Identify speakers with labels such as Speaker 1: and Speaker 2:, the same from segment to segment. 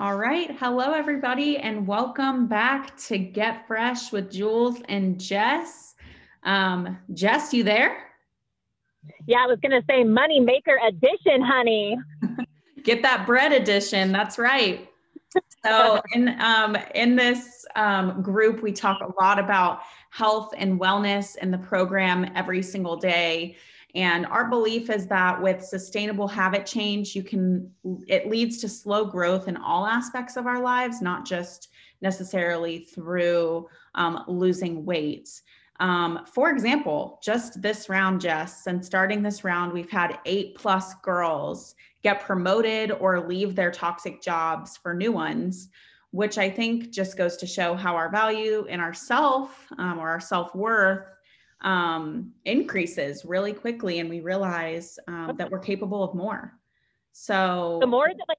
Speaker 1: All right. Hello, everybody, and welcome back to Get Fresh with Jules and Jess. Um, Jess, you there?
Speaker 2: Yeah, I was going to say Money Maker Edition, honey.
Speaker 1: Get that bread edition. That's right. So, in um, in this um, group, we talk a lot about health and wellness in the program every single day. And our belief is that with sustainable habit change, you can, it leads to slow growth in all aspects of our lives, not just necessarily through um, losing weight. Um, for example, just this round, Jess, since starting this round, we've had eight plus girls get promoted or leave their toxic jobs for new ones, which I think just goes to show how our value in ourself um, or our self worth um, increases really quickly and we realize um, that we're capable of more. So
Speaker 2: the more that like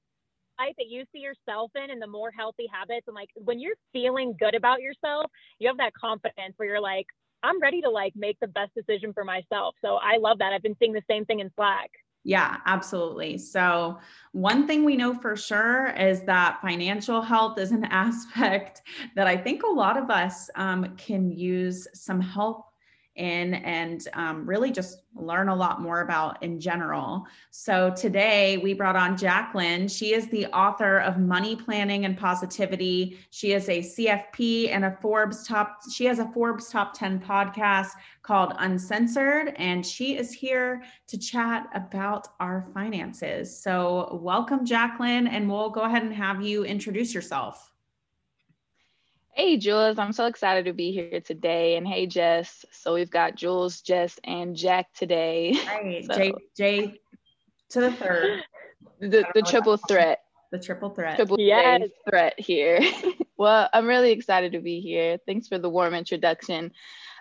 Speaker 2: life that you see yourself in and the more healthy habits and like when you're feeling good about yourself, you have that confidence where you're like, I'm ready to like make the best decision for myself. So I love that. I've been seeing the same thing in Slack.
Speaker 1: Yeah, absolutely. So, one thing we know for sure is that financial health is an aspect that I think a lot of us um, can use some help in and um, really just learn a lot more about in general. So today we brought on Jacqueline. She is the author of Money Planning and Positivity. She is a CFP and a Forbes top, she has a Forbes top 10 podcast called Uncensored, and she is here to chat about our finances. So welcome, Jacqueline, and we'll go ahead and have you introduce yourself.
Speaker 3: Hey, Jules, I'm so excited to be here today. And hey, Jess. So we've got Jules, Jess, and Jack today.
Speaker 1: Right. so, J, J to the third.
Speaker 3: The, the triple threat.
Speaker 1: The triple threat.
Speaker 3: Triple yes. threat here. well, I'm really excited to be here. Thanks for the warm introduction.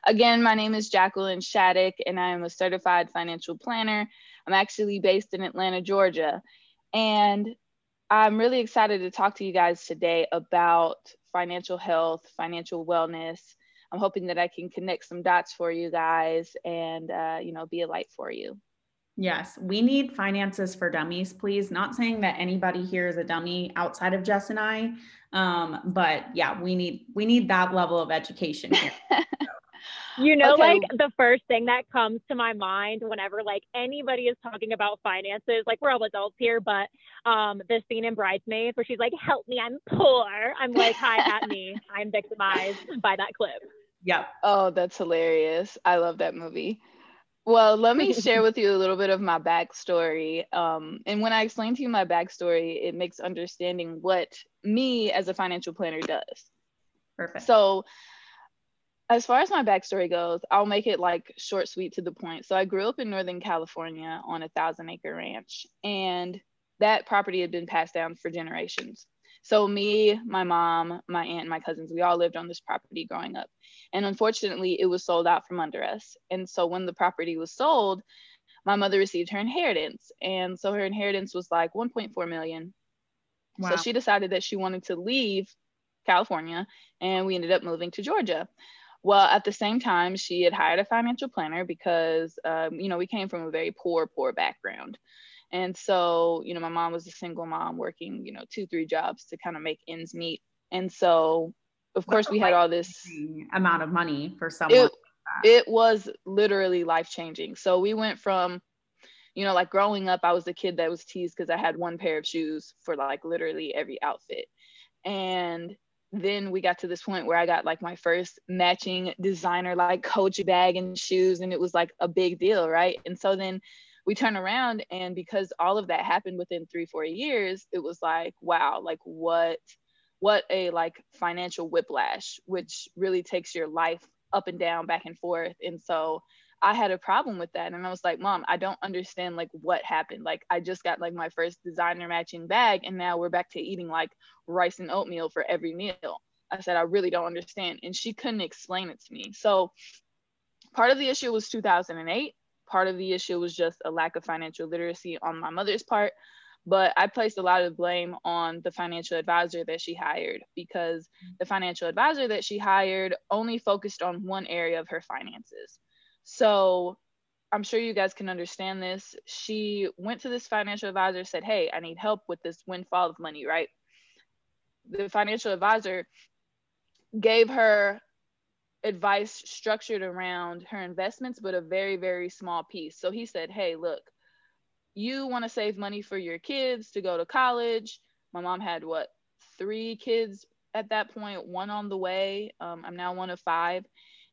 Speaker 3: Again, my name is Jacqueline Shattuck, and I am a certified financial planner. I'm actually based in Atlanta, Georgia. And I'm really excited to talk to you guys today about financial health, financial wellness. I'm hoping that I can connect some dots for you guys and, uh, you know, be a light for you.
Speaker 1: Yes, we need finances for dummies, please. Not saying that anybody here is a dummy outside of Jess and I, um, but yeah, we need we need that level of education here.
Speaker 2: You know, okay. like the first thing that comes to my mind whenever like anybody is talking about finances, like we're all adults here, but um the scene in Bridesmaids where she's like, Help me, I'm poor. I'm like, Hi at me. I'm victimized by that clip.
Speaker 1: Yep.
Speaker 3: Oh, that's hilarious. I love that movie. Well, let me share with you a little bit of my backstory. Um, and when I explain to you my backstory, it makes understanding what me as a financial planner does.
Speaker 1: Perfect.
Speaker 3: So as far as my backstory goes, I'll make it like short, sweet to the point. So I grew up in Northern California on a thousand acre ranch, and that property had been passed down for generations. So me, my mom, my aunt, and my cousins, we all lived on this property growing up. And unfortunately, it was sold out from under us. And so when the property was sold, my mother received her inheritance. And so her inheritance was like 1.4 million. Wow. So she decided that she wanted to leave California and we ended up moving to Georgia. Well, at the same time, she had hired a financial planner because, um, you know, we came from a very poor, poor background. And so, you know, my mom was a single mom working, you know, two, three jobs to kind of make ends meet. And so, of course, we had all this
Speaker 1: amount of money for someone.
Speaker 3: It, it was literally life changing. So we went from, you know, like growing up, I was the kid that was teased because I had one pair of shoes for like literally every outfit. And then we got to this point where I got like my first matching designer like Coach bag and shoes, and it was like a big deal, right? And so then we turn around, and because all of that happened within three, four years, it was like, wow, like what, what a like financial whiplash, which really takes your life up and down, back and forth. And so I had a problem with that. And I was like, Mom, I don't understand like what happened. Like I just got like my first designer matching bag and now we're back to eating like rice and oatmeal for every meal. I said, I really don't understand. And she couldn't explain it to me. So part of the issue was 2008. Part of the issue was just a lack of financial literacy on my mother's part. But I placed a lot of blame on the financial advisor that she hired because the financial advisor that she hired only focused on one area of her finances so I'm sure you guys can understand this. She went to this financial advisor, said, Hey, I need help with this windfall of money, right? the financial advisor gave her advice structured around her investments, but a very, very small piece. So he said, Hey, look, you want to save money for your kids to go to college. My mom had what, three kids at that point, one on the way. Um, I'm now one of five.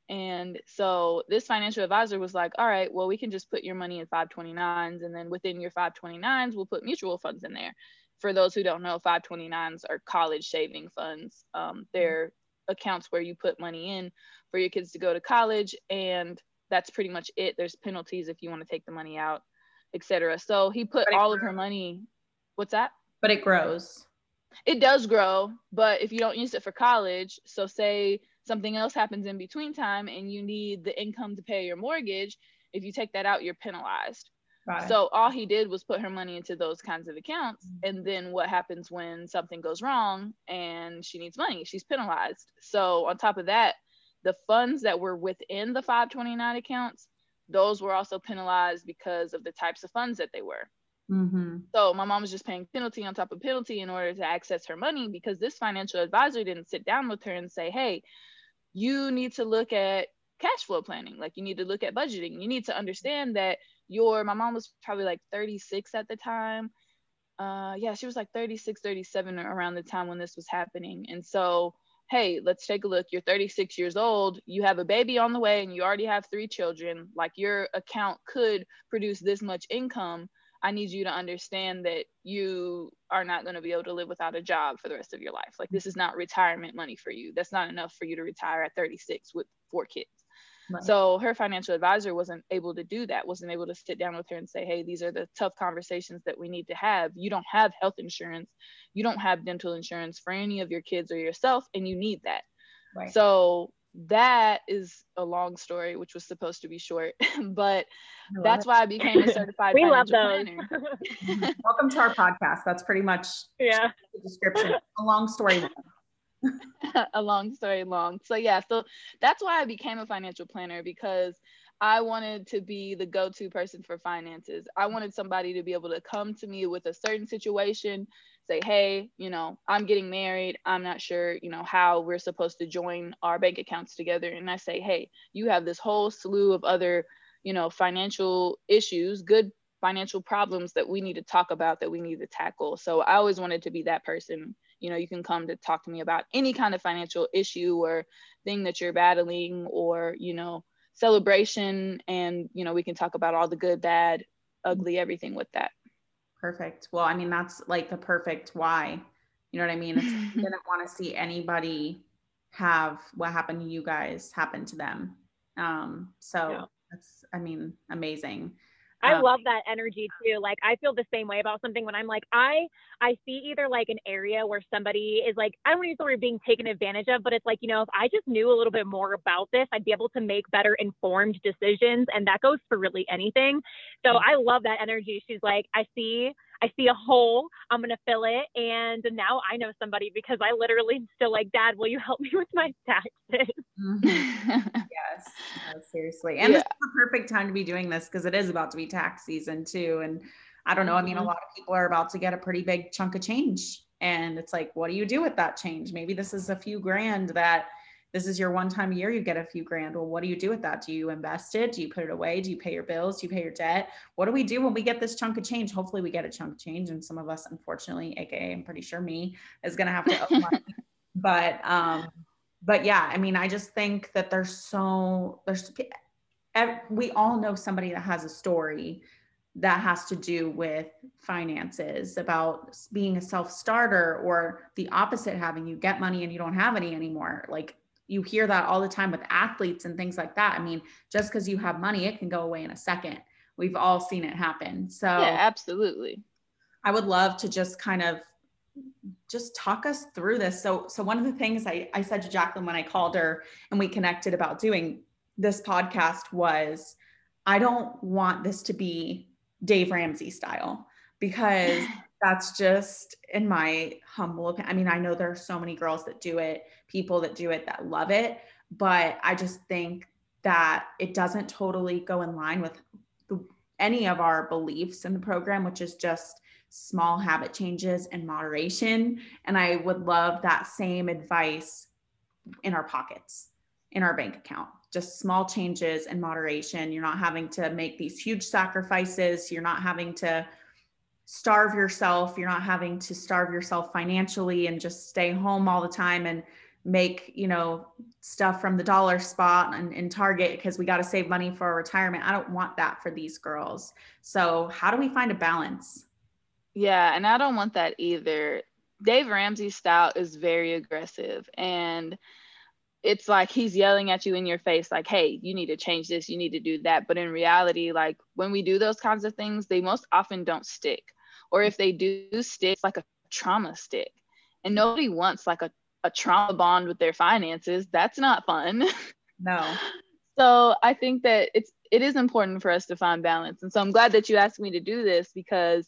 Speaker 3: And so this financial advisor was like, all right, well, we can just put your money in 529s. And then within your 529s, we'll put mutual funds in there. For those who don't know, 529s are college saving funds. Um, they're accounts where you put money in for your kids to go to college. And that's pretty much it. There's penalties if you want to take the money out, etc. So he put all grows. of her money. What's that?
Speaker 1: But it grows.
Speaker 3: It does grow, but if you don't use it for college, so say something else happens in between time and you need the income to pay your mortgage, if you take that out, you're penalized. So all he did was put her money into those kinds of accounts. And then what happens when something goes wrong and she needs money? She's penalized. So on top of that, the funds that were within the 529 accounts, those were also penalized because of the types of funds that they were. Mm-hmm. So my mom was just paying penalty on top of penalty in order to access her money because this financial advisor didn't sit down with her and say, hey, you need to look at cash flow planning. Like you need to look at budgeting. You need to understand that your, my mom was probably like 36 at the time. Uh, yeah, she was like 36, 37 around the time when this was happening. And so, hey, let's take a look. You're 36 years old. You have a baby on the way and you already have three children. Like your account could produce this much income I need you to understand that you are not going to be able to live without a job for the rest of your life. Like this is not retirement money for you. That's not enough for you to retire at 36 with four kids. Right. So her financial advisor wasn't able to do that, wasn't able to sit down with her and say, hey, these are the tough conversations that we need to have. You don't have health insurance, you don't have dental insurance for any of your kids or yourself, and you need that. Right. So that is a long story, which was supposed to be short, but that's why I became a certified.
Speaker 2: we love those.
Speaker 1: Welcome to our podcast. That's pretty much
Speaker 2: yeah
Speaker 1: the description. A long story.
Speaker 3: a long story long. So yeah, so that's why I became a financial planner because I wanted to be the go-to person for finances. I wanted somebody to be able to come to me with a certain situation say, hey, you know, I'm getting married. I'm not sure, you know, how we're supposed to join our bank accounts together. And I say, hey, you have this whole slew of other, you know, financial issues, good financial problems that we need to talk about, that we need to tackle. So I always wanted to be that person. You know, you can come to talk to me about any kind of financial issue or thing that you're battling or, you know, celebration. And, you know, we can talk about all the good, bad, ugly, everything with that.
Speaker 1: Perfect. Well, I mean, that's like the perfect why. You know what I mean? It's, didn't want to see anybody have what happened to you guys happen to them. Um, so yeah. that's, I mean, amazing.
Speaker 2: I um, love that energy too. Like I feel the same way about something when I'm like, I I see either like an area where somebody is like, I don't want to use the word being taken advantage of, but it's like, you know, if I just knew a little bit more about this, I'd be able to make better informed decisions. And that goes for really anything. So mm-hmm. I love that energy. She's like, I see I see a hole, I'm gonna fill it. And now I know somebody because I literally still like, Dad, will you help me with my taxes?
Speaker 1: Mm-hmm. yes, no, seriously. And yeah. this is the perfect time to be doing this because it is about to be tax season too. And I don't know, I mean, a mm-hmm. lot of people are about to get a pretty big chunk of change. And it's like, what do you do with that change? Maybe this is a few grand that this is your one time a year you get a few grand. Well, what do you do with that? Do you invest it? Do you put it away? Do you pay your bills? Do you pay your debt? What do we do when we get this chunk of change? Hopefully, we get a chunk of change. And some of us, unfortunately, aka I'm pretty sure me, is going to have to but, um, but yeah, I mean, I just think that there's so, there's, we all know somebody that has a story that has to do with finances about being a self-starter or the opposite having you get money and you don't have any anymore like you hear that all the time with athletes and things like that. I mean, just because you have money, it can go away in a second. We've all seen it happen. So,
Speaker 3: yeah, absolutely.
Speaker 1: I would love to just kind of just talk us through this. So, so one of the things I, I said to Jacqueline when I called her and we connected about doing this podcast was I don't want this to be Dave Ramsey style because that's just in my humble opinion. I mean, I know there are so many girls that do it, people that do it that love it, but I just think that it doesn't totally go in line with the, any of our beliefs in the program, which is just small habit changes and moderation. And I would love that same advice in our pockets, in our bank account. Just small changes and moderation. You're not having to make these huge sacrifices. You're not having to starve yourself. You're not having to starve yourself financially and just stay home all the time and make you know stuff from the dollar spot and in target because we got to save money for retirement. I don't want that for these girls. So how do we find a balance?
Speaker 3: Yeah and i don't want that either. Dave ramsey's style is very aggressive and it's like he's yelling at you in your face like hey you need to change this. You need to do that. But in reality like when we do those kinds of things they most often don't stick or if they do stick it's like a trauma stick and nobody wants like a a trauma bond with their finances. That's not fun.
Speaker 1: No.
Speaker 3: so I think that it's it is important for us to find balance. And so I'm glad that you asked me to do this because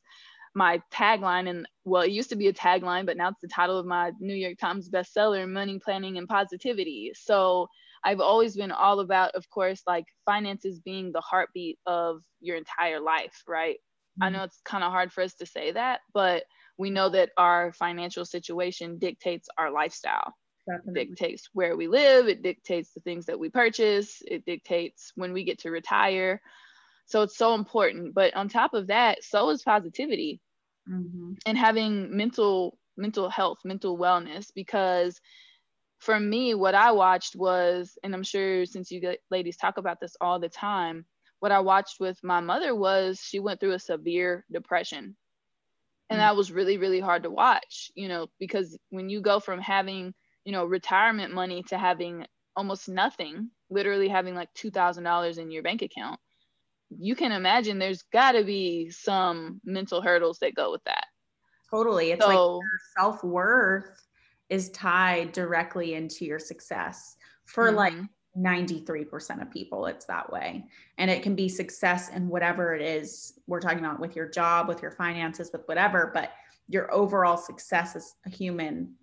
Speaker 3: my tagline and well it used to be a tagline but now it's the title of my new york times bestseller money planning and positivity so i've always been all about of course like finances being the heartbeat of your entire life right. I know it's kind of hard for us to say that but we know that our financial situation dictates our lifestyle. Definitely. dictates where we live, it dictates the things that we purchase, it dictates when we get to retire. So it's so important. But on top of that, so is positivity mm-hmm. and having mental mental health, mental wellness. Because for me, what I watched was, and I'm sure since you ladies talk about this all the time, what I watched with my mother was she went through a severe depression and mm. that was really really hard to watch you know because when you go from having you know retirement money to having almost nothing literally having like $2000 in your bank account you can imagine there's got to be some mental hurdles that go with that
Speaker 1: totally it's so, like your self-worth is tied directly into your success for mm-hmm. like 93% of people it's that way. And it can be success in whatever it is we're talking about with your job with your finances with whatever but your overall success as a human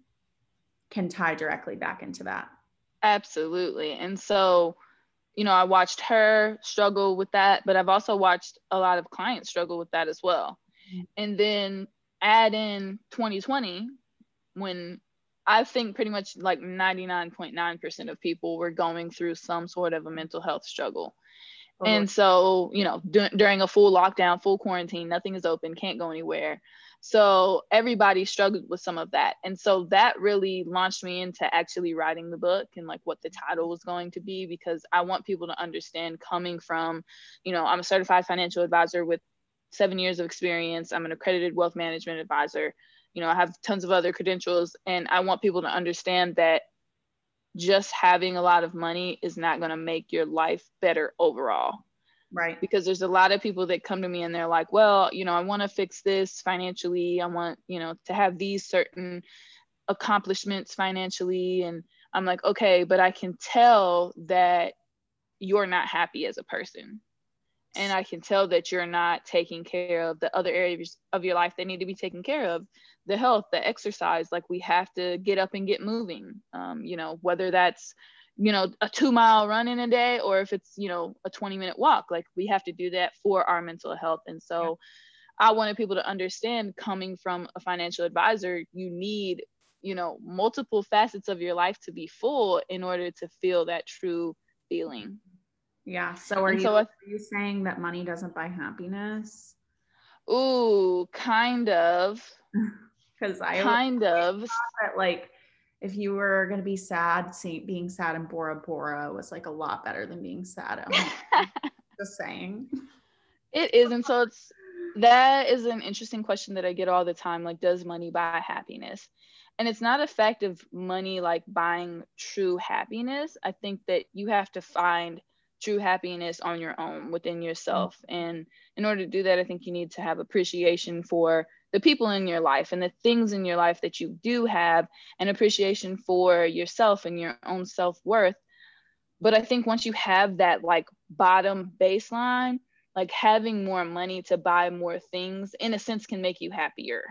Speaker 1: can tie directly back into that.
Speaker 3: Absolutely. And so you know i watched her struggle with that but i've also watched a lot of clients struggle with that as well. Mm-hmm. and then add in 2020 when I think pretty much like 99.9% of people were going through some sort of a mental health struggle. And so, you know, d- during a full lockdown, full quarantine, nothing is open, can't go anywhere. So everybody struggled with some of that. And so that really launched me into actually writing the book and like what the title was going to be because I want people to understand coming from, you know, I'm a certified financial advisor with seven years of experience, I'm an accredited wealth management advisor you know, I have tons of other credentials and I want people to understand that just having a lot of money is not going to make your life better overall.
Speaker 1: Right.
Speaker 3: Because there's a lot of people that come to me and they're like, well, you know, I want to fix this financially. I want, you know, to have these certain accomplishments financially. And I'm like, okay, but I can tell that you're not happy as a person and I can tell that you're not taking care of the other areas of your life that need to be taken care of the health, the exercise. Like we have to get up and get moving. Um, you know, whether that's you know a two mile run in a day or if it's you know a 20 minute walk like we have to do that for our mental health and so yeah. i wanted people to understand coming from a financial advisor you need you know multiple facets of your life to be full in order to feel that true feeling
Speaker 1: yeah. So are, you, so are you saying that money doesn't buy happiness?
Speaker 3: Ooh, kind of.
Speaker 1: Because I
Speaker 3: kind of
Speaker 1: that like if you were gonna be sad, being sad in Bora Bora was like a lot better than being sad at home. Just saying.
Speaker 3: It is, and so it's that is an interesting question that I get all the time. Like, does money buy happiness? And it's not a fact of money like buying true happiness. I think that you have to find true happiness on your own within yourself. Mm-hmm. And in order to do that, I think you need to have appreciation for the people in your life and the things in your life that you do have, an appreciation for yourself and your own self worth. But I think once you have that like bottom baseline, like having more money to buy more things, in a sense, can make you happier.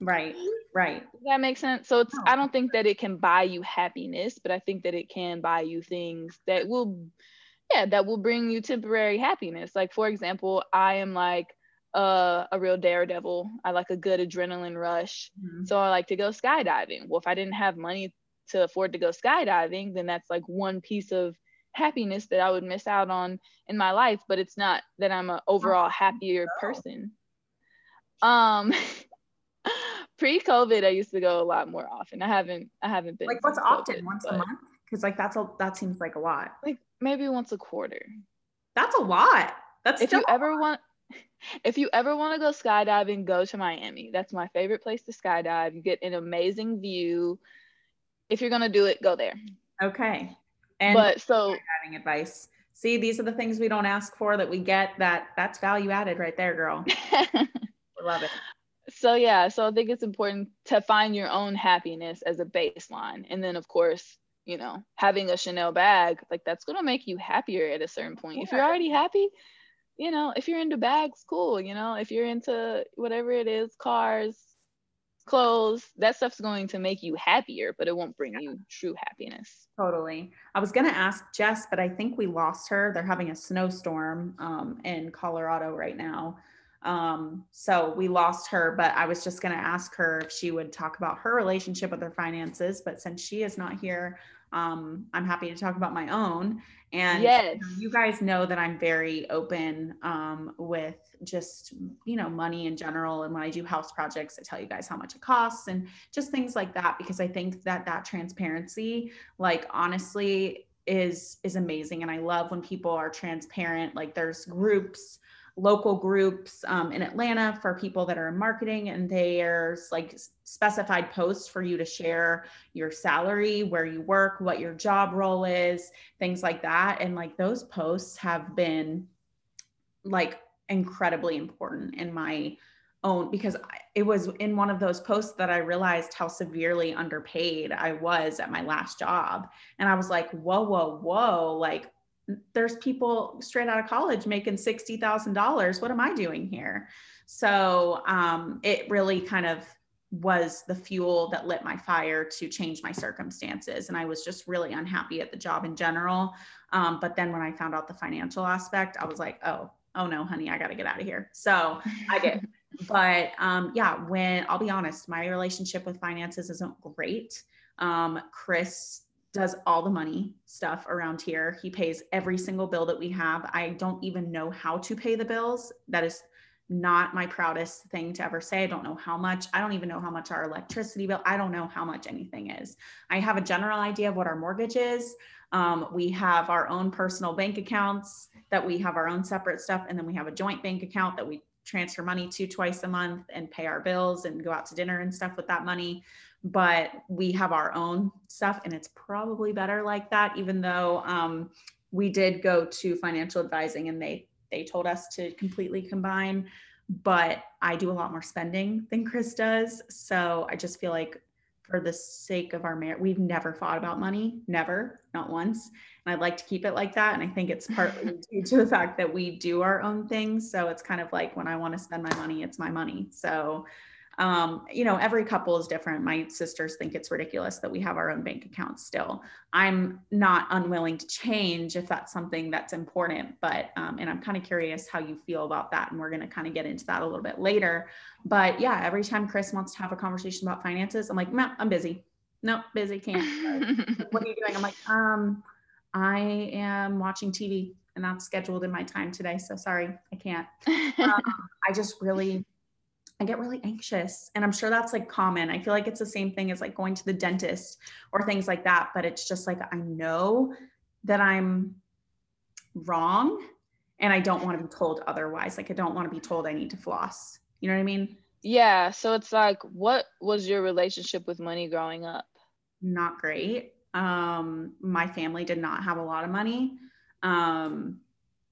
Speaker 1: Right, right.
Speaker 3: Does that makes sense? So it's, I don't think that it can buy you happiness, but I think that it can buy you things that will yeah that will bring you temporary happiness like for example i am like uh, a real daredevil. I like a good adrenaline rush. Mm-hmm. So I like to go skydiving. Well, if I didn't have money to afford to go skydiving, then that's like one piece of happiness that I would miss out on in my life. But it's not that I'm an overall happier person. Um, pre-COVID, I used to go a lot more often. I haven't, I haven't been.
Speaker 1: Like what's often? Once a month? Because like that's a that seems like a lot.
Speaker 3: Like maybe once a quarter.
Speaker 1: That's a lot. That's
Speaker 3: if you ever want if you ever want to go skydiving, go to Miami. That's my favorite place to skydive. You get an amazing view. If you're gonna do it, go there.
Speaker 1: Okay. And
Speaker 3: but so
Speaker 1: having advice. See, these are the things we don't ask for that we get. That that's value added right there, girl. Love it.
Speaker 3: So yeah, so I think it's important to find your own happiness as a baseline, and then of course, you know, having a Chanel bag, like that's gonna make you happier at a certain point. Yeah. If you're already happy, you know, if you're into bags, cool. You know, if you're into whatever it is, cars, clothes, that stuff's going to make you happier, but it won't bring you true happiness.
Speaker 1: Totally. I was going to ask Jess, but I think we lost her. They're having a snowstorm um, in Colorado right now. Um, so we lost her, but I was just going to ask her if she would talk about her relationship with her finances. But since she is not here, um, I'm happy to talk about my own. And
Speaker 3: yes.
Speaker 1: you guys know that I'm very open um, with just, you know, money in general. And when I do house projects, I tell you guys how much it costs and just things like that, because I think that that transparency, like honestly, is is amazing and i love when people are transparent like there's groups local groups um, in Atlanta for people that are in marketing, and there's like specified posts for you to share your salary, where you work, what your job role is, things like that. And like those posts have been like incredibly important in my own because it was in one of those posts that I realized how severely underpaid I was at my last job. And I was like, whoa, whoa, whoa, like there's people straight out of college making $60,000. What am I doing here? So um, it really kind of was the fuel that lit my fire to change my circumstances. And I was just really unhappy at the job in general. Um, but then when I found out the financial aspect, I was like, oh, oh no, honey, I got to get out of here. So I did. but um, yeah, when I'll be honest, my relationship with finances isn't great. Um, Chris does all the money stuff around here. He pays every single bill that we have. I don't even know how to pay the bills. That is not my proudest thing to ever say. I don't know how much. I don't even know how much our electricity bill. I don't know how much anything is. I have a general idea of what our mortgage is. Um, we have our own personal bank accounts that we have our own separate stuff, and then we have a joint bank account that we transfer money to twice a month and pay our bills and go out to dinner and stuff with that money. But we have our own stuff and it's probably better like that even though um, we did go to financial advising and they they told us to completely combine. But i do a lot more spending than chris does. So i just feel like for the sake of our marriage we've never fought about money never not once and i'd like to keep it like that and i think it's partly due to the fact that we do our own things so it's kind of like when i want to spend my money it's my money so um, you know, every couple is different. My sisters think it's ridiculous that we have our own bank accounts still. I'm not unwilling to change if that's something that's important, but, um, and I'm kind of curious how you feel about that. And we're going to kind of get into that a little bit later. But yeah, every time Chris wants to have a conversation about finances, I'm like, no, I'm busy. No, busy, can't. what are you doing? I'm like, um, I am watching TV and that's scheduled in my time today. So sorry, I can't. Um, I just really I get really anxious. And I'm sure that's like common. I feel like it's the same thing as like going to the dentist or things like that. But it's just like I know that I'm wrong and I don't want to be told otherwise. Like I don't want to be told I need to floss. You know what I mean?
Speaker 3: Yeah. So it's like, what was your relationship with money growing up?
Speaker 1: Not great. Um, my family did not have a lot of money. Um,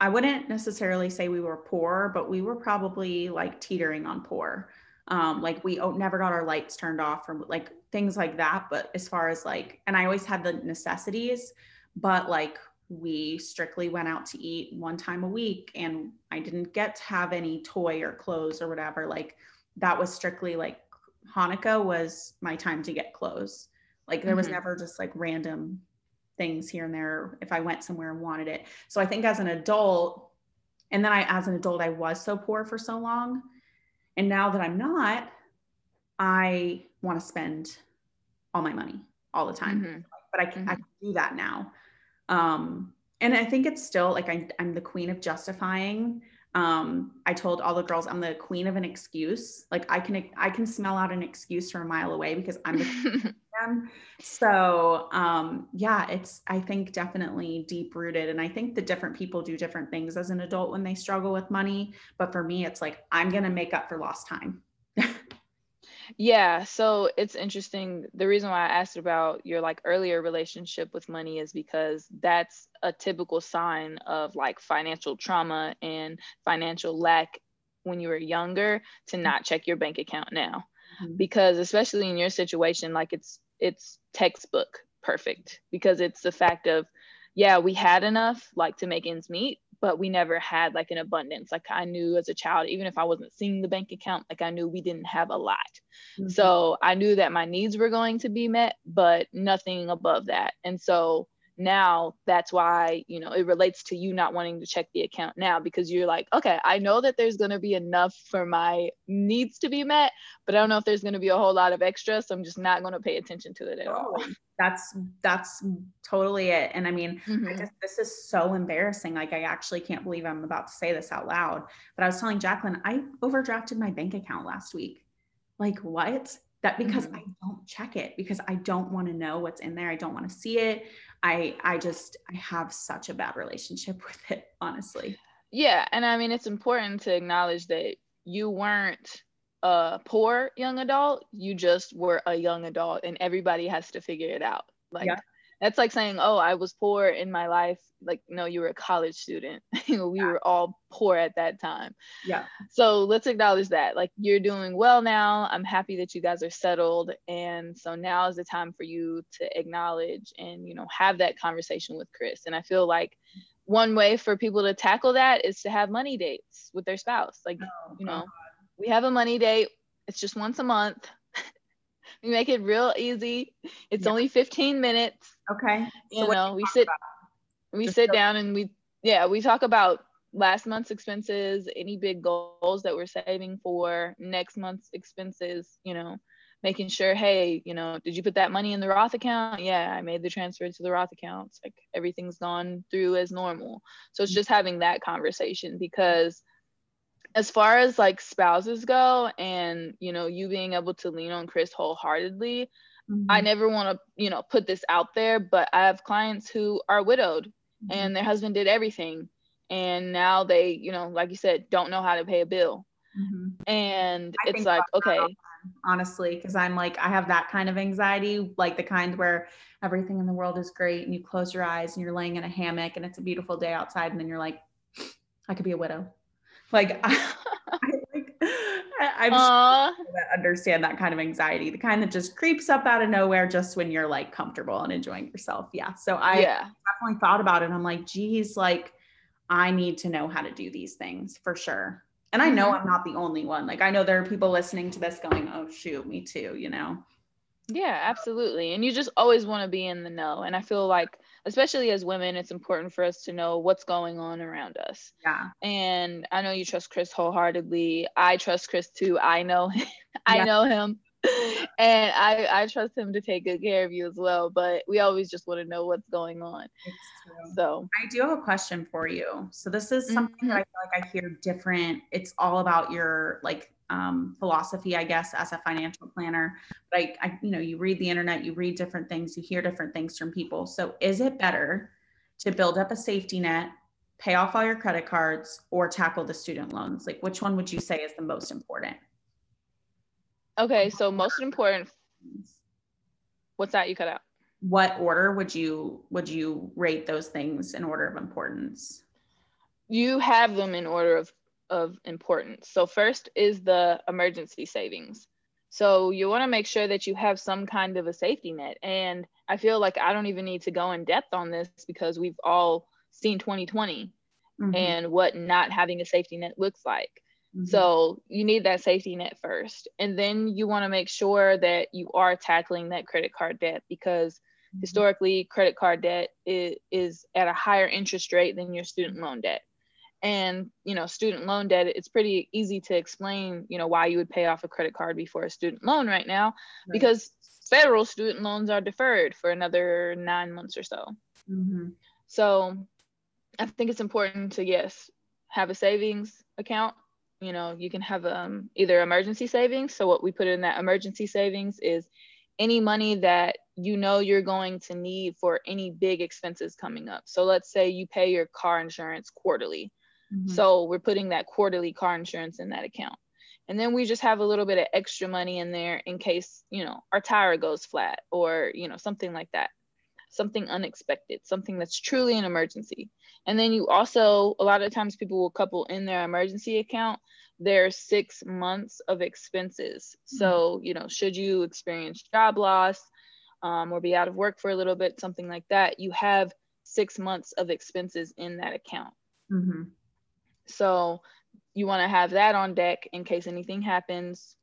Speaker 1: I wouldn't necessarily say we were poor, but we were probably like teetering on poor. Um, like we never got our lights turned off or like things like that. But as far as like, and I always had the necessities, but like we strictly went out to eat one time a week and I didn't get to have any toy or clothes or whatever. Like that was strictly like Hanukkah was my time to get clothes. Like there was mm-hmm. never just like random things here and there if I went somewhere and wanted it. So I think as an adult, and then I, as an adult, I was so poor for so long. And now that I'm not, I want to spend all my money all the time. Mm-hmm. But I can, mm-hmm. I can do that now. Um, and I think it's still like I, I'm the queen of justifying. Um, I told all the girls I'm the queen of an excuse. Like I can I can smell out an excuse from a mile away because I'm the them. So um, yeah, it's I think definitely deep rooted, and I think the different people do different things as an adult when they struggle with money. But for me, it's like I'm gonna make up for lost time.
Speaker 3: Yeah, so it's interesting. The reason why I asked about your like earlier relationship with money is because that's a typical sign of like financial trauma and financial lack when you were younger to not check your bank account now. Mm-hmm. Because especially in your situation, like it's it's textbook perfect because it's the fact of yeah we had enough like to make ends meet but we never had like an abundance. Like i knew as a child even if i wasn't seeing the bank account like i knew we didn't have a lot. Mm-hmm. so i knew that my needs were going to be met but nothing above that. And so now that's why you know it relates to you not wanting to check the account now because you're like okay i know that there's going to be enough for my needs to be met but i don't know if there's going to be a whole lot of extra so i'm just not going to pay attention to it at all
Speaker 1: that's that's totally it and i mean mm-hmm. I just, this is so embarrassing like i actually can't believe i'm about to say this out loud but i was telling jacqueline i overdrafted my bank account last week like what that because mm-hmm. I don't check it because I don't want to know what's in there. I don't want to see it. I I just I have such a bad relationship with it, honestly.
Speaker 3: Yeah, and I mean it's important to acknowledge that you weren't a poor young adult, you just were a young adult and everybody has to figure it out. Like yeah that's like saying oh i was poor in my life. Like no you were a college student. We yeah. were all poor at that time.
Speaker 1: Yeah.
Speaker 3: So let's acknowledge that. Like you're doing well now. I'm happy that you guys are settled. And so now is the time for you to acknowledge and you know have that conversation with chris. And i feel like one way for people to tackle that is to have money dates with their spouse. Like oh, you know God. we have a money date. It's just once a month we make it real easy. It's yeah. only 15 minutes.
Speaker 1: Okay.
Speaker 3: You so know, we sit about? we Just sit so- down and we yeah, we talk about last month's expenses, any big goals that we're saving for next month's expenses, you know, making sure, hey, you know, did you put that money in the Roth account? Yeah, I made the transfer to the Roth accounts. Like everything's gone through as normal. So it's mm-hmm. just having that conversation because as far as like spouses go and you know you being able to lean on chris wholeheartedly mm-hmm. i never want to you know put this out there but i have clients who are widowed mm-hmm. and their husband did everything and now they you know like you said don't know how to pay a bill mm-hmm. and I it's like okay
Speaker 1: honestly because i'm like i have that kind of anxiety like the kind where everything in the world is great and you close your eyes and you're laying in a hammock and it's a beautiful day outside and then you're like i could be a widow like I, I like I'm sure that understand that kind of anxiety, the kind that just creeps up out of nowhere just when you're like comfortable and enjoying yourself. Yeah. So I yeah. definitely thought about it. I'm like, geez, like I need to know how to do these things for sure. And I know mm-hmm. I'm not the only one. Like I know there are people listening to this going, oh shoot, me too, you know?
Speaker 3: Yeah, absolutely. And you just always want to be in the know. And I feel like especially as women, it's important for us to know what's going on around us.
Speaker 1: Yeah.
Speaker 3: And I know you trust Chris wholeheartedly. I trust Chris too. I know him. I yeah. know him. and I, I trust him to take good care of you as well. But we always just want to know what's going on. So
Speaker 1: I do have a question for you. So this is something mm-hmm. that I feel like I hear different. It's all about your like um, philosophy, I guess, as a financial planner. But I, I, you know, you read the internet, you read different things, you hear different things from people. So is it better to build up a safety net, pay off all your credit cards, or tackle the student loans? Like, which one would you say is the most important?
Speaker 3: Okay, so most important. What's that you cut out?
Speaker 1: What order would you would you rate those things in order of importance?
Speaker 3: You have them in order of of importance. So first is the emergency savings. So you want to make sure that you have some kind of a safety net. And I feel like I don't even need to go in depth on this because we've all seen 2020 mm-hmm. and what not having a safety net looks like. Mm-hmm. So you need that safety net first. And then you want to make sure that you are tackling that credit card debt because mm-hmm. historically credit card debt is, is at a higher interest rate than your student loan debt. And you know student loan debt it's pretty easy to explain you know why you would pay off a credit card before a student loan right now right. because federal student loans are deferred for another nine months or so. Mm-hmm. so i think it's important to yes have a savings account. You know you can have um, either emergency savings. So what we put in that emergency savings is any money that you know you're going to need for any big expenses coming up. So let's say you pay your car insurance quarterly mm-hmm. so we're putting that quarterly car insurance in that account and then we just have a little bit of extra money in there in case you know our tire goes flat or you know something like that something unexpected something that's truly an emergency and then you also a lot of times people will couple in their emergency account their six months of expenses mm-hmm. so you know should you experience job loss um, or be out of work for a little bit something like that you have six months of expenses in that account mm-hmm. So you want to have that on deck in case anything happens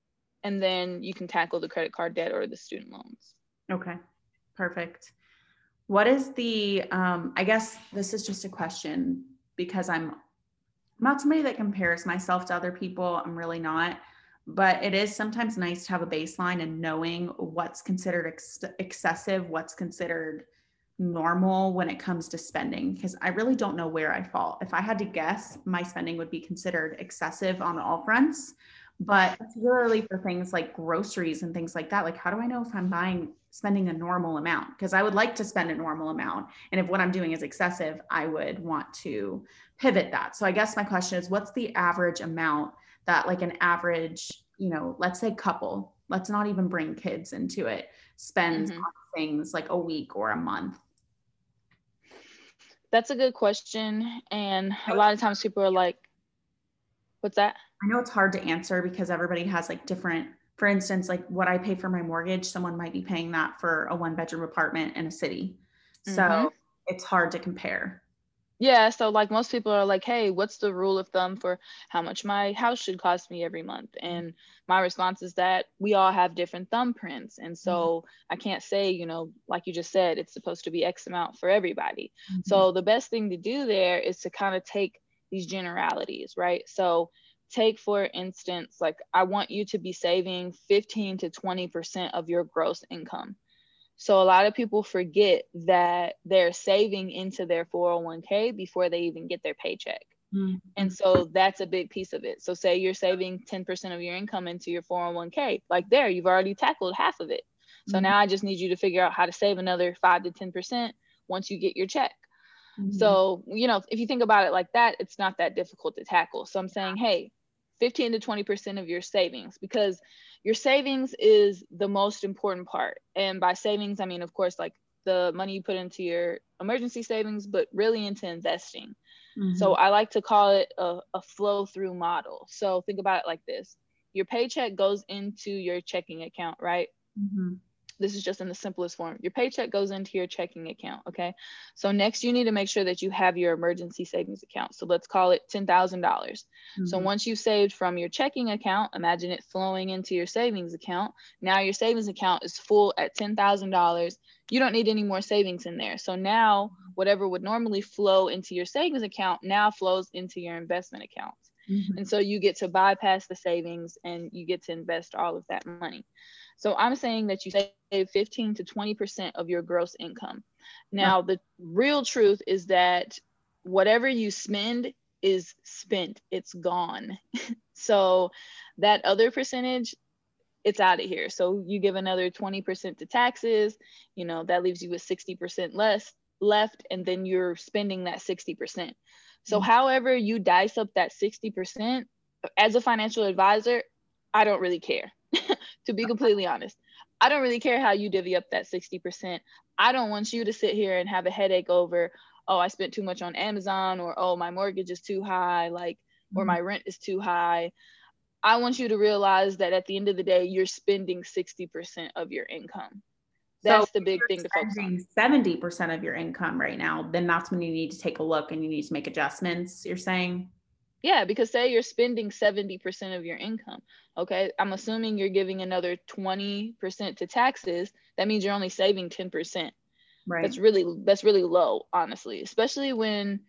Speaker 3: and then you can tackle the credit card debt or the student loans.
Speaker 1: Okay perfect. What is the um, i guess this is just a question because i'm not somebody that compares myself to other people i'm really not but it is sometimes nice to have a baseline and knowing what's considered ex- excessive what's considered normal when it comes to spending because I really don't know where I fall. If I had to guess, my spending would be considered excessive on all fronts, but particularly for things like groceries and things like that. Like, how do I know if I'm buying, spending a normal amount? Because I would like to spend a normal amount. And if what I'm doing is excessive, I would want to pivot that. So I guess my question is what's the average amount that, like, an average, you know, let's say couple, let's not even bring kids into it, spends mm-hmm. on things like a week or a month?
Speaker 3: That's a good question. And a lot of times people are like, what's that?
Speaker 1: I know it's hard to answer because everybody has like different, for instance, like what I pay for my mortgage, someone might be paying that for a one bedroom apartment in a city. So mm-hmm. it's hard to compare.
Speaker 3: Yeah, so like most people are like, hey, what's the rule of thumb for how much my house should cost me every month? And my response is that we all have different thumbprints. And so mm-hmm. I can't say, you know, like you just said, it's supposed to be X amount for everybody. Mm-hmm. So the best thing to do there is to kind of take these generalities, right? So take, for instance, like I want you to be saving 15 to 20% of your gross income. So a lot of people forget that they're saving into their 401k before they even get their paycheck. Mm-hmm. And so that's a big piece of it. So say you're saving 10% of your income into your 401k, like there, you've already tackled half of it. So mm-hmm. now I just need you to figure out how to save another 5 to 10% once you get your check. Mm-hmm. So, you know, if you think about it like that, it's not that difficult to tackle. So I'm saying, hey, 15 to 20% of your savings because your savings is the most important part. And by savings, I mean, of course, like the money you put into your emergency savings, but really into investing. Mm-hmm. So I like to call it a, a flow through model. So think about it like this your paycheck goes into your checking account, right? Mm-hmm this is just in the simplest form. Your paycheck goes into your checking account. Okay. So next, you need to make sure that you have your emergency savings account. So let's call it $10,000. mm-hmm. So once you've saved from your checking account, imagine it flowing into your savings account. Now your savings account is full at $10,000. You don't need any more savings in there. So now, whatever would normally flow into your savings account now flows into your investment account. Mm-hmm. And so you get to bypass the savings and you get to invest all of that money. So I'm saying that you save 15 to 20% of your gross income. Now, the real truth is that whatever you spend is spent, it's gone. so that other percentage, it's out of here. So you give another 20% to taxes, you know, that leaves you with 60% less left, and then you're spending that 60%. So, mm-hmm. however, you dice up that 60%, as a financial advisor, I don't really care. to be completely honest. I don't really care how you divvy up that 60%. I don't want you to sit here and have a headache over, oh, I spent too much on Amazon or oh, my mortgage is too high, like, or my rent is too high. I want you to realize that at the end of the day, you're spending 60% of your income. That's so the big thing to focus on.
Speaker 1: 70% of your income right now, then that's when you need to take a look and you need to make adjustments, you're saying?
Speaker 3: Yeah, because say you're spending 70% of your income. Okay. I'm assuming you're giving another 20% to taxes. That means you're only saving 10%. Right. That's really that's really low, honestly, especially when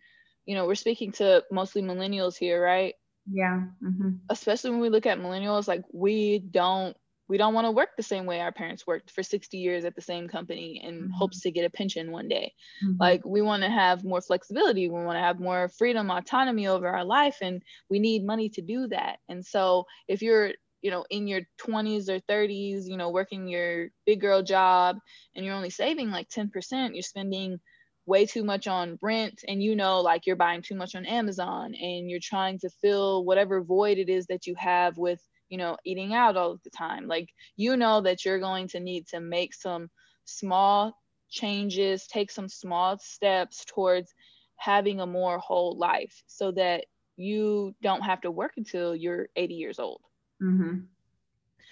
Speaker 3: you know, we're speaking to mostly millennials here, right?
Speaker 1: Yeah. Mm-hmm.
Speaker 3: Especially when we look at millennials, like we don't we don't want to work the same way our parents worked for 60 years at the same company in mm-hmm. hopes to get a pension one day. Mm-hmm. Like we want to have more flexibility, we want to have more freedom, autonomy over our life and we need money to do that. And so if you're you know in your 20s or 30s you know working your big girl job and you're only saving like 10% you're spending way too much on rent and you know like you're buying too much on Amazon and you're trying to fill whatever void it is that you have with you know eating out all the time like you know that you're going to need to make some small changes take some small steps towards having a more whole life so that you don't have to work until you're 80 years old
Speaker 1: Mm-hmm.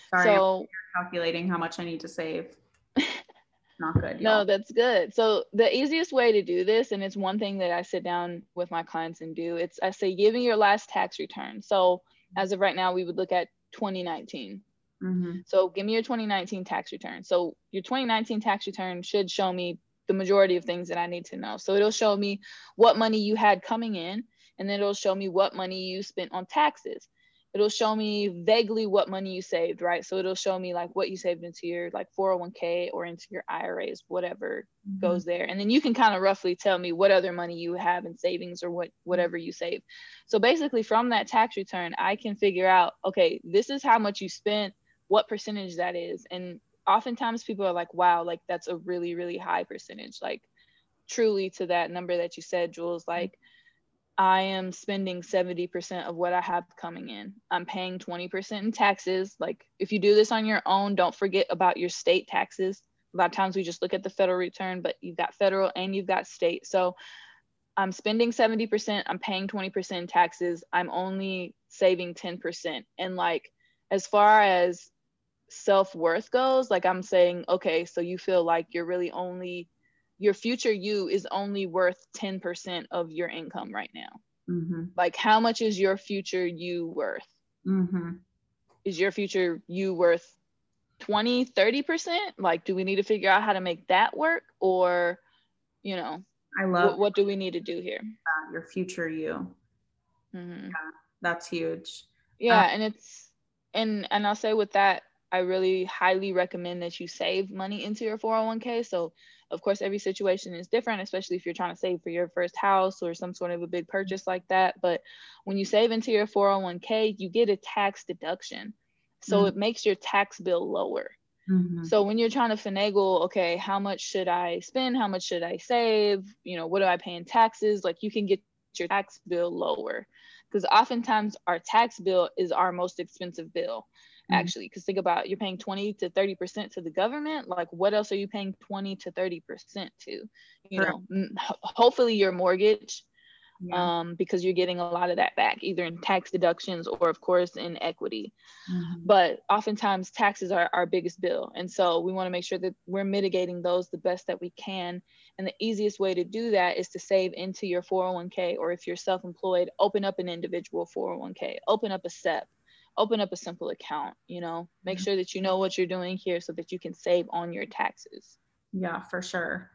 Speaker 1: Sorry, so calculating how much I need to save. Not good.
Speaker 3: no, y'all. that's good. So the easiest way to do this, and it's one thing that I sit down with my clients and do, it's I say give me your last tax return. So as of right now, we would look at 2019. Mm-hmm. So give me your 2019 tax return. So your 2019 tax return should show me the majority of things that I need to know. So it'll show me what money you had coming in, and then it'll show me what money you spent on taxes it'll show me vaguely what money you saved, right? So it'll show me like what you saved into your like 401k or into your IRAs, whatever mm-hmm. goes there. And then you can kind of roughly tell me what other money you have in savings or what whatever you save. So basically from that tax return, I can figure out, okay, this is how much you spent, what percentage that is. And oftentimes people are like, wow, like that's a really, really high percentage. Like truly to that number that you said, Jules, like I am spending 70% of what I have coming in. I'm paying 20% in taxes. Like, if you do this on your own, don't forget about your state taxes. A lot of times we just look at the federal return, but you've got federal and you've got state. So I'm spending 70%, I'm paying 20% in taxes. I'm only saving 10%. And like, as far as self worth goes, like, I'm saying, okay, so you feel like you're really only your future you is only worth 10% of your income right now. Mm-hmm. Like, how much is your future you worth? Mm-hmm. Is your future you worth 20, 30%? Like, do we need to figure out how to make that work? Or, you know,
Speaker 1: I love
Speaker 3: what, what do we need to do here?
Speaker 1: Uh, your future you. Mm-hmm. Yeah, that's huge.
Speaker 3: Yeah. Uh, and it's, and, and I'll say with that, I really highly recommend that you save money into your 401k. So of course, every situation is different, especially if you're trying to save for your first house or some sort of a big purchase like that. But when you save into your 401k, you get a tax deduction. So mm-hmm. it makes your tax bill lower. Mm-hmm. So when you're trying to finagle, okay, how much should I spend? How much should I save? You know, what do I pay in taxes? Like you can get your tax bill lower because oftentimes our tax bill is our most expensive bill. Mm-hmm. actually because think about you're paying 20 to 30 percent to the government like what else are you paying 20 to 30 percent to you know hopefully your mortgage yeah. um, because you're getting a lot of that back either in tax deductions or of course in equity mm-hmm. but oftentimes taxes are our biggest bill and so we want to make sure that we're mitigating those the best that we can and the easiest way to do that is to save into your 401k or if you're self-employed open up an individual 401k open up a SEP open up a simple account, you know, make sure that you know what you're doing here so that you can save on your taxes.
Speaker 1: Yeah, for sure.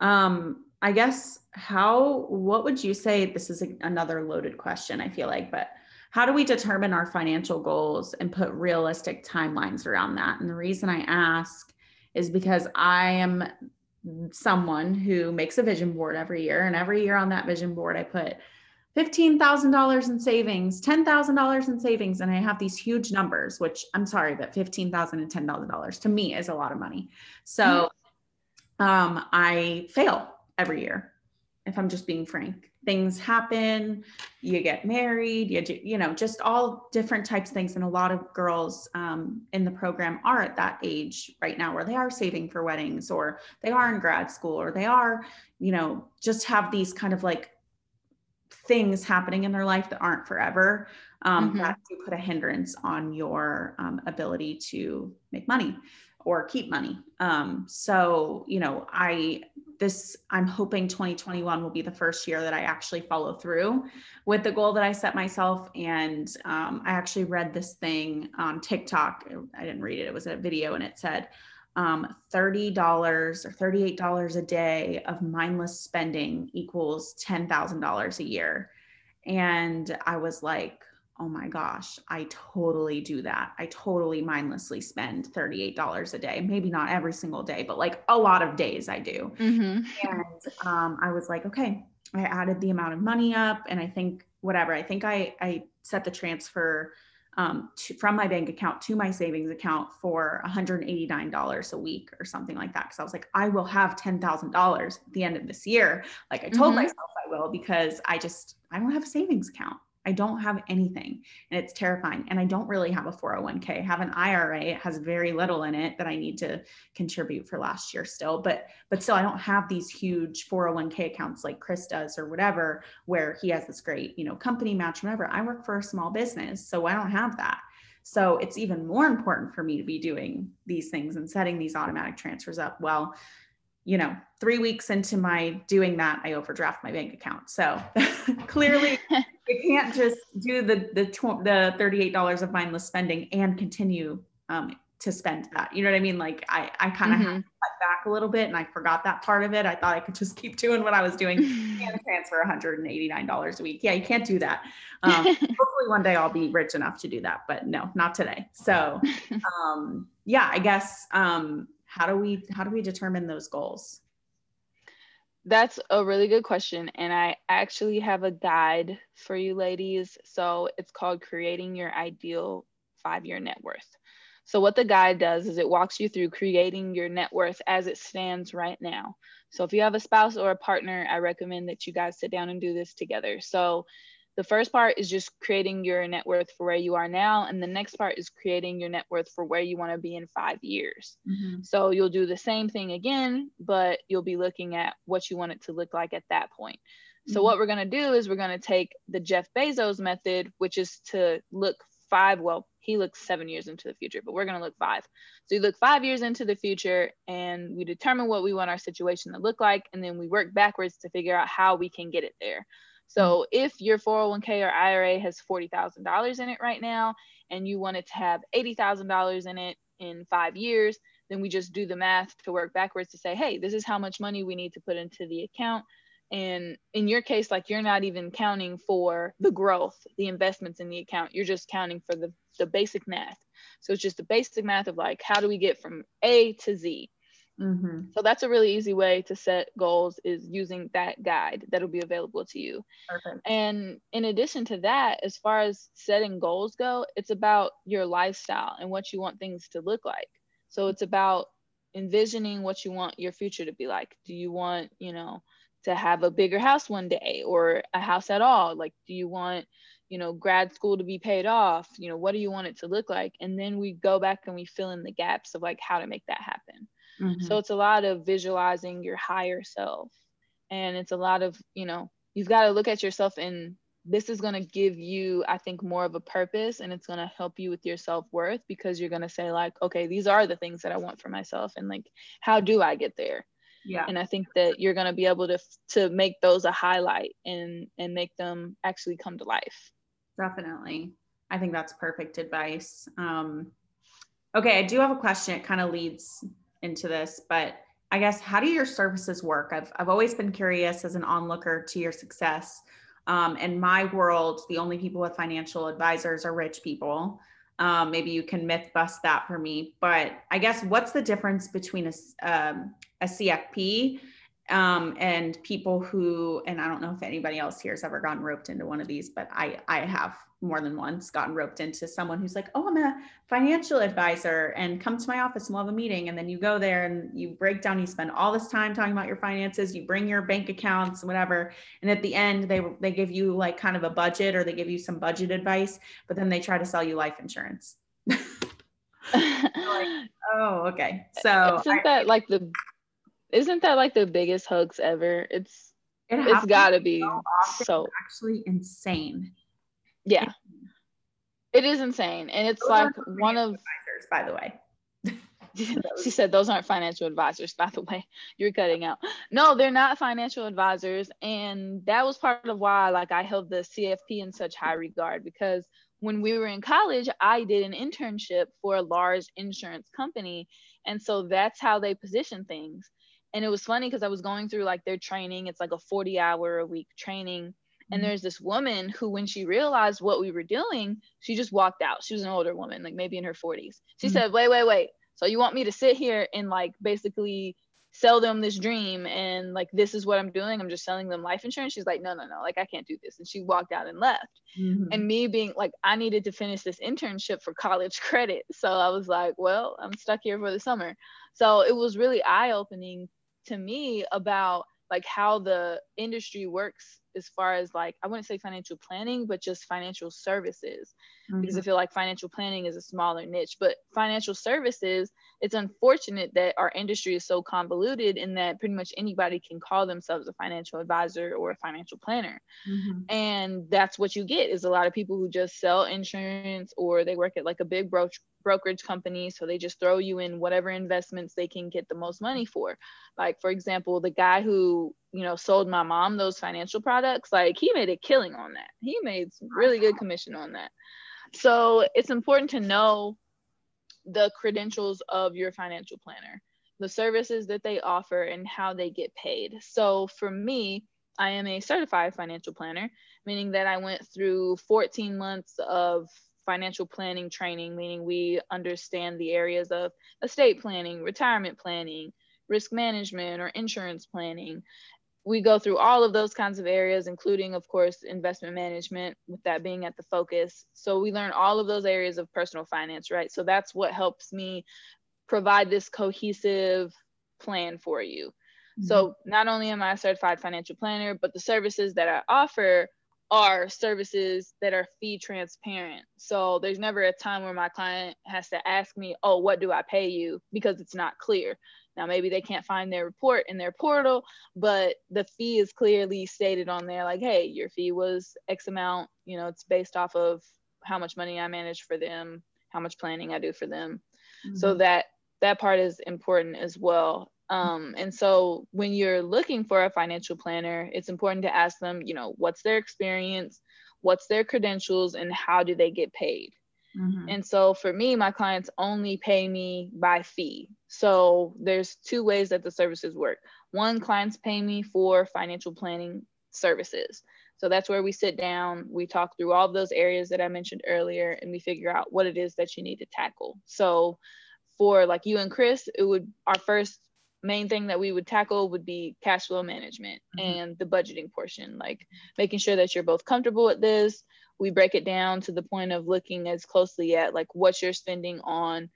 Speaker 1: Um, I guess how, what would you say? This is a, another loaded question, I feel like, but how do we determine our financial goals and put realistic timelines around that? And the reason I ask is because I am someone who makes a vision board every year. And every year on that vision board, I put $15,000 in savings, $10,000 in savings. And I have these huge numbers, which I'm sorry, but $15,000 and $10,000 to me is a lot of money. So um, I fail every year, if I'm just being frank. Things happen, you get married, you do, you know, just all different types of things. And a lot of girls um, in the program are at that age right now where they are saving for weddings or they are in grad school or they are, you know, just have these kind of like things happening in their life that aren't forever um, mm-hmm. that do put a hindrance on your um, ability to make money or keep money. Um, so you know i this i'm hoping 2021 will be the first year that i actually follow through with the goal that i set myself. And um, i actually read this thing on tiktok. I didn't read it. It was a video and it said um, $30 or $38 a day of mindless spending equals $10,000 a year. And I was like, oh my gosh, I totally do that. I totally mindlessly spend $38 a day. Maybe not every single day, but like a lot of days I do. Mm-hmm. And um, I was like, okay, I added the amount of money up and I think whatever, I think I, I set the transfer um, to, from my bank account to my savings account for $189 a week or something like that. Cause I was like, I will have $10,000 at the end of this year. Like I told mm-hmm. myself I will because I just, I don't have a savings account. I don't have anything and it's terrifying. And I don't really have a 401k. I have an IRA. It has very little in it that I need to contribute for last year still. But but still I don't have these huge 401k accounts like Chris does or whatever, where he has this great, you know, company match, whatever. I work for a small business. So I don't have that. So it's even more important for me to be doing these things and setting these automatic transfers up. Well, you know, three weeks into my doing that, I overdraft my bank account. So clearly, you can't just do the the tw- the thirty eight dollars of mindless spending and continue um, to spend that. You know what I mean? Like I I kind of mm-hmm. cut back a little bit, and I forgot that part of it. I thought I could just keep doing what I was doing and transfer one hundred and eighty nine dollars a week. Yeah, you can't do that. Um, hopefully, one day I'll be rich enough to do that, but no, not today. So, um, yeah, I guess. Um, how do we how do we determine those goals?
Speaker 3: That's a really good question. And I actually have a guide for you ladies. So it's called Creating Your Ideal Five Year Net Worth. So, what the guide does is it walks you through creating your net worth as it stands right now. So, if you have a spouse or a partner, I recommend that you guys sit down and do this together. So, the first part is just creating your net worth for where you are now and the next part is creating your net worth for where you want to be in five years mm-hmm. so you'll do the same thing again but you'll be looking at what you want it to look like at that point so mm-hmm. what we're going to do is we're going to take the jeff bezos method which is to look five well he looks seven years into the future but we're going to look five so you look five years into the future and we determine what we want our situation to look like and then we work backwards to figure out how we can get it there so if your 401k or IRA has $40,000 in it right now and you want it to have $80,000 in it in five years, then we just do the math to work backwards to say, hey, this is how much money we need to put into the account. And in your case, like you're not even counting for the growth, the investments in the account, you're just counting for the, the basic math. So it's just the basic math of like, how do we get from A to Z? Mm-hmm. So that's a really easy way to set goals is using that guide that'll be available to you. Perfect. And in addition to that, as far as setting goals go, it's about your lifestyle and what you want things to look like. So it's about envisioning what you want your future to be like. Do you want, you know, to have a bigger house one day or a house at all? Like, do you want, you know, grad school to be paid off? You know, what do you want it to look like? And then we go back and we fill in the gaps of like how to make that happen. Mm-hmm. So it's a lot of visualizing your higher self. And it's a lot of, you know, you've got to look at yourself and this is going to give you, I think, more of a purpose and it's going to help you with your self worth because you're going to say, like, okay, these are the things that I want for myself. And like, how do I get there? Yeah. And I think that you're going to be able to to make those a highlight and and make them actually come to life.
Speaker 1: Definitely. I think that's perfect advice. Um, okay, I do have a question. It kind of leads into this, but I guess how do your services work? I've, I've always been curious as an onlooker to your success. Um, in my world, the only people with financial advisors are rich people. Um, maybe you can myth bust that for me. But I guess what's the difference between a, um, a CFP um, and people who, and I don't know if anybody else here has ever gotten roped into one of these, but I, I have more than once gotten roped into someone who's like, oh, I'm a financial advisor and come to my office and we'll have a meeting. And then you go there and you break down, you spend all this time talking about your finances, you bring your bank accounts, whatever. And at the end, they, they give you like kind of a budget or they give you some budget advice, but then they try to sell you life insurance. like, oh, okay. So
Speaker 3: isn't I, that like the, isn't that like the biggest hoax ever? It's, it it's gotta be so, so
Speaker 1: actually insane
Speaker 3: yeah. It is insane. And it's those like one of
Speaker 1: advisors, by the way.
Speaker 3: she said those aren't financial advisors, by the way. You're cutting out. No, they're not financial advisors. And that was part of why like I held the CFP in such high regard because when we were in college, I did an internship for a large insurance company. And so that's how they position things. And it was funny because I was going through like their training. It's like a 40 hour a week training. And mm-hmm. there's this woman who, when she realized what we were doing, she just walked out. She was an older woman, like maybe in her 40s. She mm-hmm. said, Wait, wait, wait. So you want me to sit here and like basically sell them this dream and like this is what i'm doing i'm just selling them life insurance she's like no no no like i can't do this and she walked out and left mm-hmm. and me being like i needed to finish this internship for college credit so i was like well i'm stuck here for the summer so it was really eye-opening to me about like how the industry works as far as like I wouldn't say financial planning, but just financial services, mm-hmm. because I mm-hmm. feel like financial planning is a smaller niche. But financial services, it's unfortunate that our industry is so convoluted in that pretty much anybody can call themselves a financial advisor or a financial planner, mm-hmm. and that's what you get is a lot of people who just sell insurance or they work at like a big bro- brokerage company, so they just throw you in whatever investments they can get the most money for. Like for example, the guy who you know sold my mom those financial products like he made a killing on that he made some really good commission on that so it's important to know the credentials of your financial planner the services that they offer and how they get paid. So for me i am a certified financial planner meaning that i went through 14 months of financial planning training meaning we understand the areas of estate planning retirement planning risk management or insurance planning we go through all of those kinds of areas, including, of course, investment management, with that being at the focus. So we learn all of those areas of personal finance, right? So that's what helps me provide this cohesive plan for you. Mm-hmm. So not only am I a certified financial planner, but the services that I offer are services that are fee transparent. So there's never a time where my client has to ask me, oh, what do I pay you? Because it's not clear. Now, maybe they can't find their report in their portal, but the fee is clearly stated on there like, hey, your fee was X amount. You know, it's based off of how much money I manage for them, how much planning I do for them. Mm-hmm. So that that part is important as well. Um, and so when you're looking for a financial planner, it's important to ask them, you know, what's their experience, what's their credentials, and how do they get paid? Mm-hmm. And so for me, my clients only pay me by fee. So there's two ways that the services work. One, clients pay me for financial planning services. So that's where we sit down, we talk through all of those areas that I mentioned earlier, and we figure out what it is that you need to tackle. So for like you and Chris, it would our first main thing that we would tackle would be cash flow management mm-hmm. and the budgeting portion, like making sure that you're both comfortable with this, we break it down to the point of looking as closely at like what you're spending on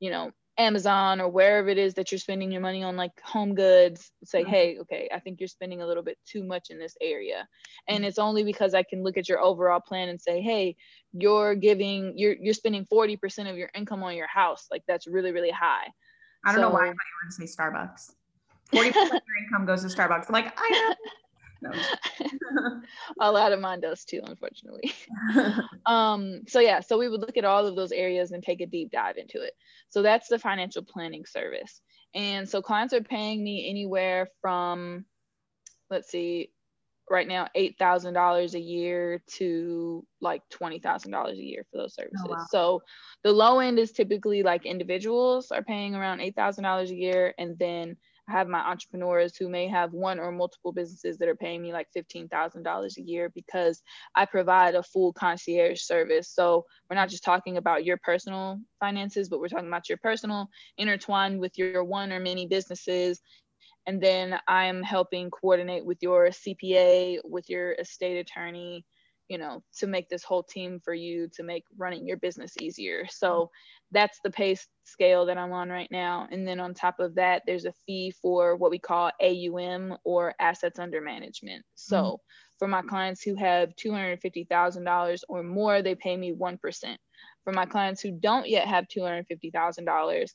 Speaker 3: you know amazon or wherever it is that you're spending your money on like home goods say mm-hmm. hey okay i think you're spending a little bit too much in this area. And it's only because i can look at your overall plan and say hey you're giving you're you're spending 40% of your income on your house like that's really really high.
Speaker 1: I don't so, know why i thought you were to say starbucks. 40% of your income goes to starbucks. I'm like i know
Speaker 3: no. a lot of mine does too, unfortunately. um, so yeah, so we would look at all of those areas and take a deep dive into it. So that's the financial planning service. And so clients are paying me anywhere from, let's see, right now eight thousand dollars a year to like twenty thousand dollars a year for those services. Oh, wow. So the low end is typically like individuals are paying around eight thousand dollars a year, and then have my entrepreneurs who may have one or multiple businesses that are paying me like $15,000 a year because I provide a full concierge service. So we're not just talking about your personal finances, but we're talking about your personal intertwined with your one or many businesses. And then I'm helping coordinate with your CPA, with your estate attorney, you know, to make this whole team for you to make running your business easier. So that's the pay scale that I'm on right now. And then on top of that, there's a fee for what we call AUM or assets under management. So mm-hmm. for my clients who have $250,000 or more, they pay me 1%. For my clients who don't yet have $250,000,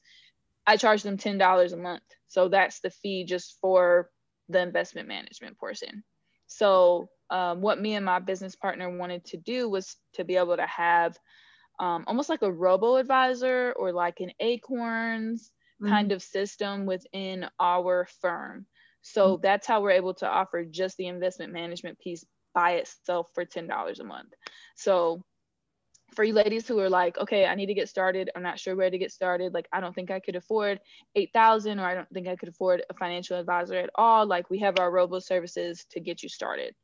Speaker 3: I charge them $10 a month. So that's the fee just for the investment management portion. So um, what me and my business partner wanted to do was to be able to have um, almost like a robo advisor or like an acorns mm-hmm. kind of system within our firm so mm-hmm. that's how we're able to offer just the investment management piece by itself for $10 a month so for you ladies who are like, okay, I need to get started. I'm not sure where to get started. Like, I don't think I could afford 8,000 or I don't think I could afford a financial advisor at all. Like, we have our robo services to get you started.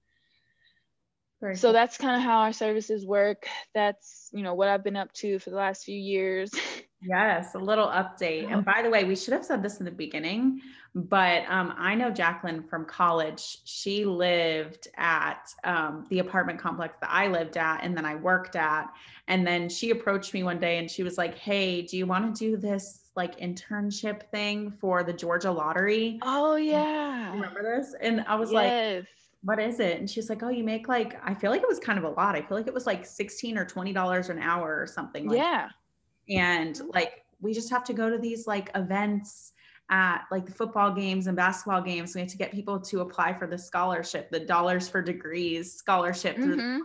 Speaker 3: Very so that's kind of how our services work. That's, you know, what I've been up to for the last few years.
Speaker 1: Yes, a little update. And by the way, we should have said this in the beginning, but um, I know Jacqueline from college. She lived at um, the apartment complex that I lived at and then I worked at. And then she approached me one day and she was like, Hey, do you want to do this like internship thing for the Georgia lottery?
Speaker 3: Oh, yeah.
Speaker 1: Remember this? And I was yes. like, what is it? And she's like, oh, you make like, I feel like it was kind of a lot. I feel like it was like 16 or $20 an hour or something. Like
Speaker 3: yeah.
Speaker 1: That and like we just have to go to these like events at like the football games and basketball games. We have to get people to apply for the scholarship, the dollars for degrees scholarship through mm-hmm.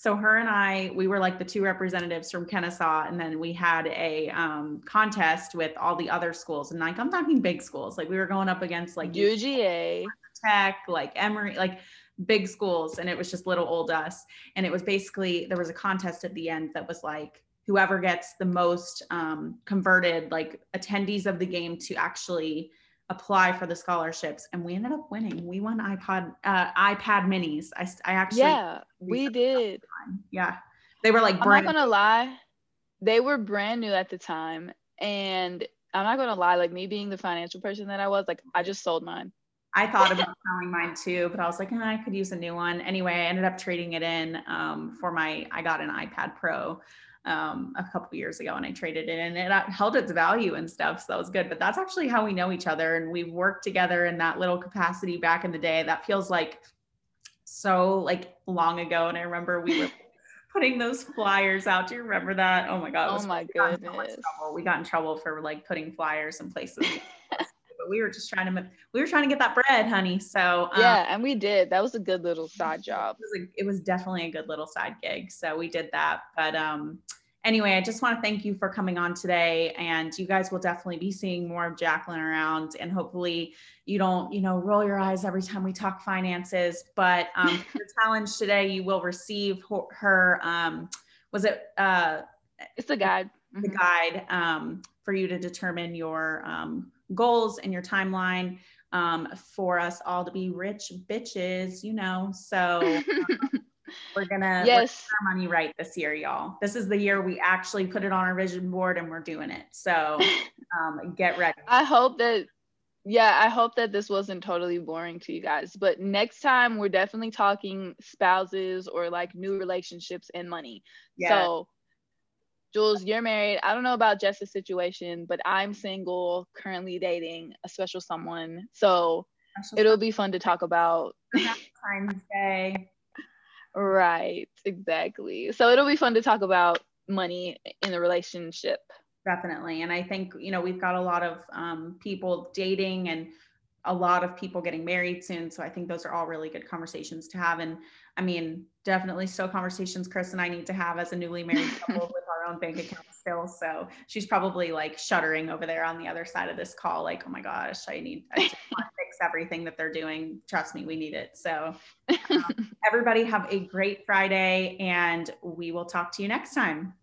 Speaker 1: So her and I, we were like the two representatives from Kennesaw, and then we had a um, contest with all the other schools, and like I'm talking big schools, like we were going up against like
Speaker 3: UGA,
Speaker 1: Tech, like Emory, like big schools, and it was just little old us. And it was basically there was a contest at the end that was like whoever gets the most um, converted like attendees of the game to actually apply for the scholarships and we ended up winning. We won ipod uh, ipad minis. I, I actually
Speaker 3: yeah we did.
Speaker 1: yeah. They were like brand-
Speaker 3: i'm not gonna lie. They were brand new at the time and i'm not gonna lie like me being the financial person that i was like i just sold mine.
Speaker 1: I thought about selling mine too, but I was like, eh, I could use a new one. Anyway, I ended up trading it in um, for my, I got an iPad Pro um, a couple years ago and I traded it and it held its value and stuff. So that was good. But that's actually how we know each other. And we've worked together in that little capacity back in the day. That feels like so like long ago. And I remember we were putting those flyers out. Do you remember that? Oh my God.
Speaker 3: Oh my goodness.
Speaker 1: So we got in trouble for like putting flyers in places. but we were just trying to we were trying to get that bread honey so
Speaker 3: um, yeah and we did that was a good little side job
Speaker 1: it was, a, it was definitely a good little side gig so we did that but um anyway i just want to thank you for coming on today and you guys will definitely be seeing more of jacqueline around and hopefully you don't you know roll your eyes every time we talk finances but um the challenge today you will receive her, um was it uh
Speaker 3: it's the guide
Speaker 1: the mm-hmm. guide um for you to determine your um goals and your timeline um, for us all to be rich bitches, you know. So um, we're gonna
Speaker 3: yes
Speaker 1: our money right this year, y'all. This is the year we actually put it on our vision board and we're doing it. So um, get ready.
Speaker 3: I hope that yeah, I hope that this wasn't totally boring to you guys. But next time we're definitely talking spouses or like new relationships and money. Yeah. So Jules, you're married. I don't know about Jess's situation, but I'm single, currently dating a special someone. So special it'll be fun to talk about.
Speaker 1: Valentine's Day.
Speaker 3: Right, exactly. So it'll be fun to talk about money in the relationship.
Speaker 1: Definitely. And I think, you know, we've got a lot of um, people dating and a lot of people getting married soon. So I think those are all really good conversations to have. And I mean, definitely still conversations Chris and I need to have as a newly married couple with our own bank account still. So she's probably like shuddering over there on the other side of this call, like, oh my gosh, I need I just want to fix everything that they're doing. Trust me, we need it. So um, everybody have a great Friday and we will talk to you next time.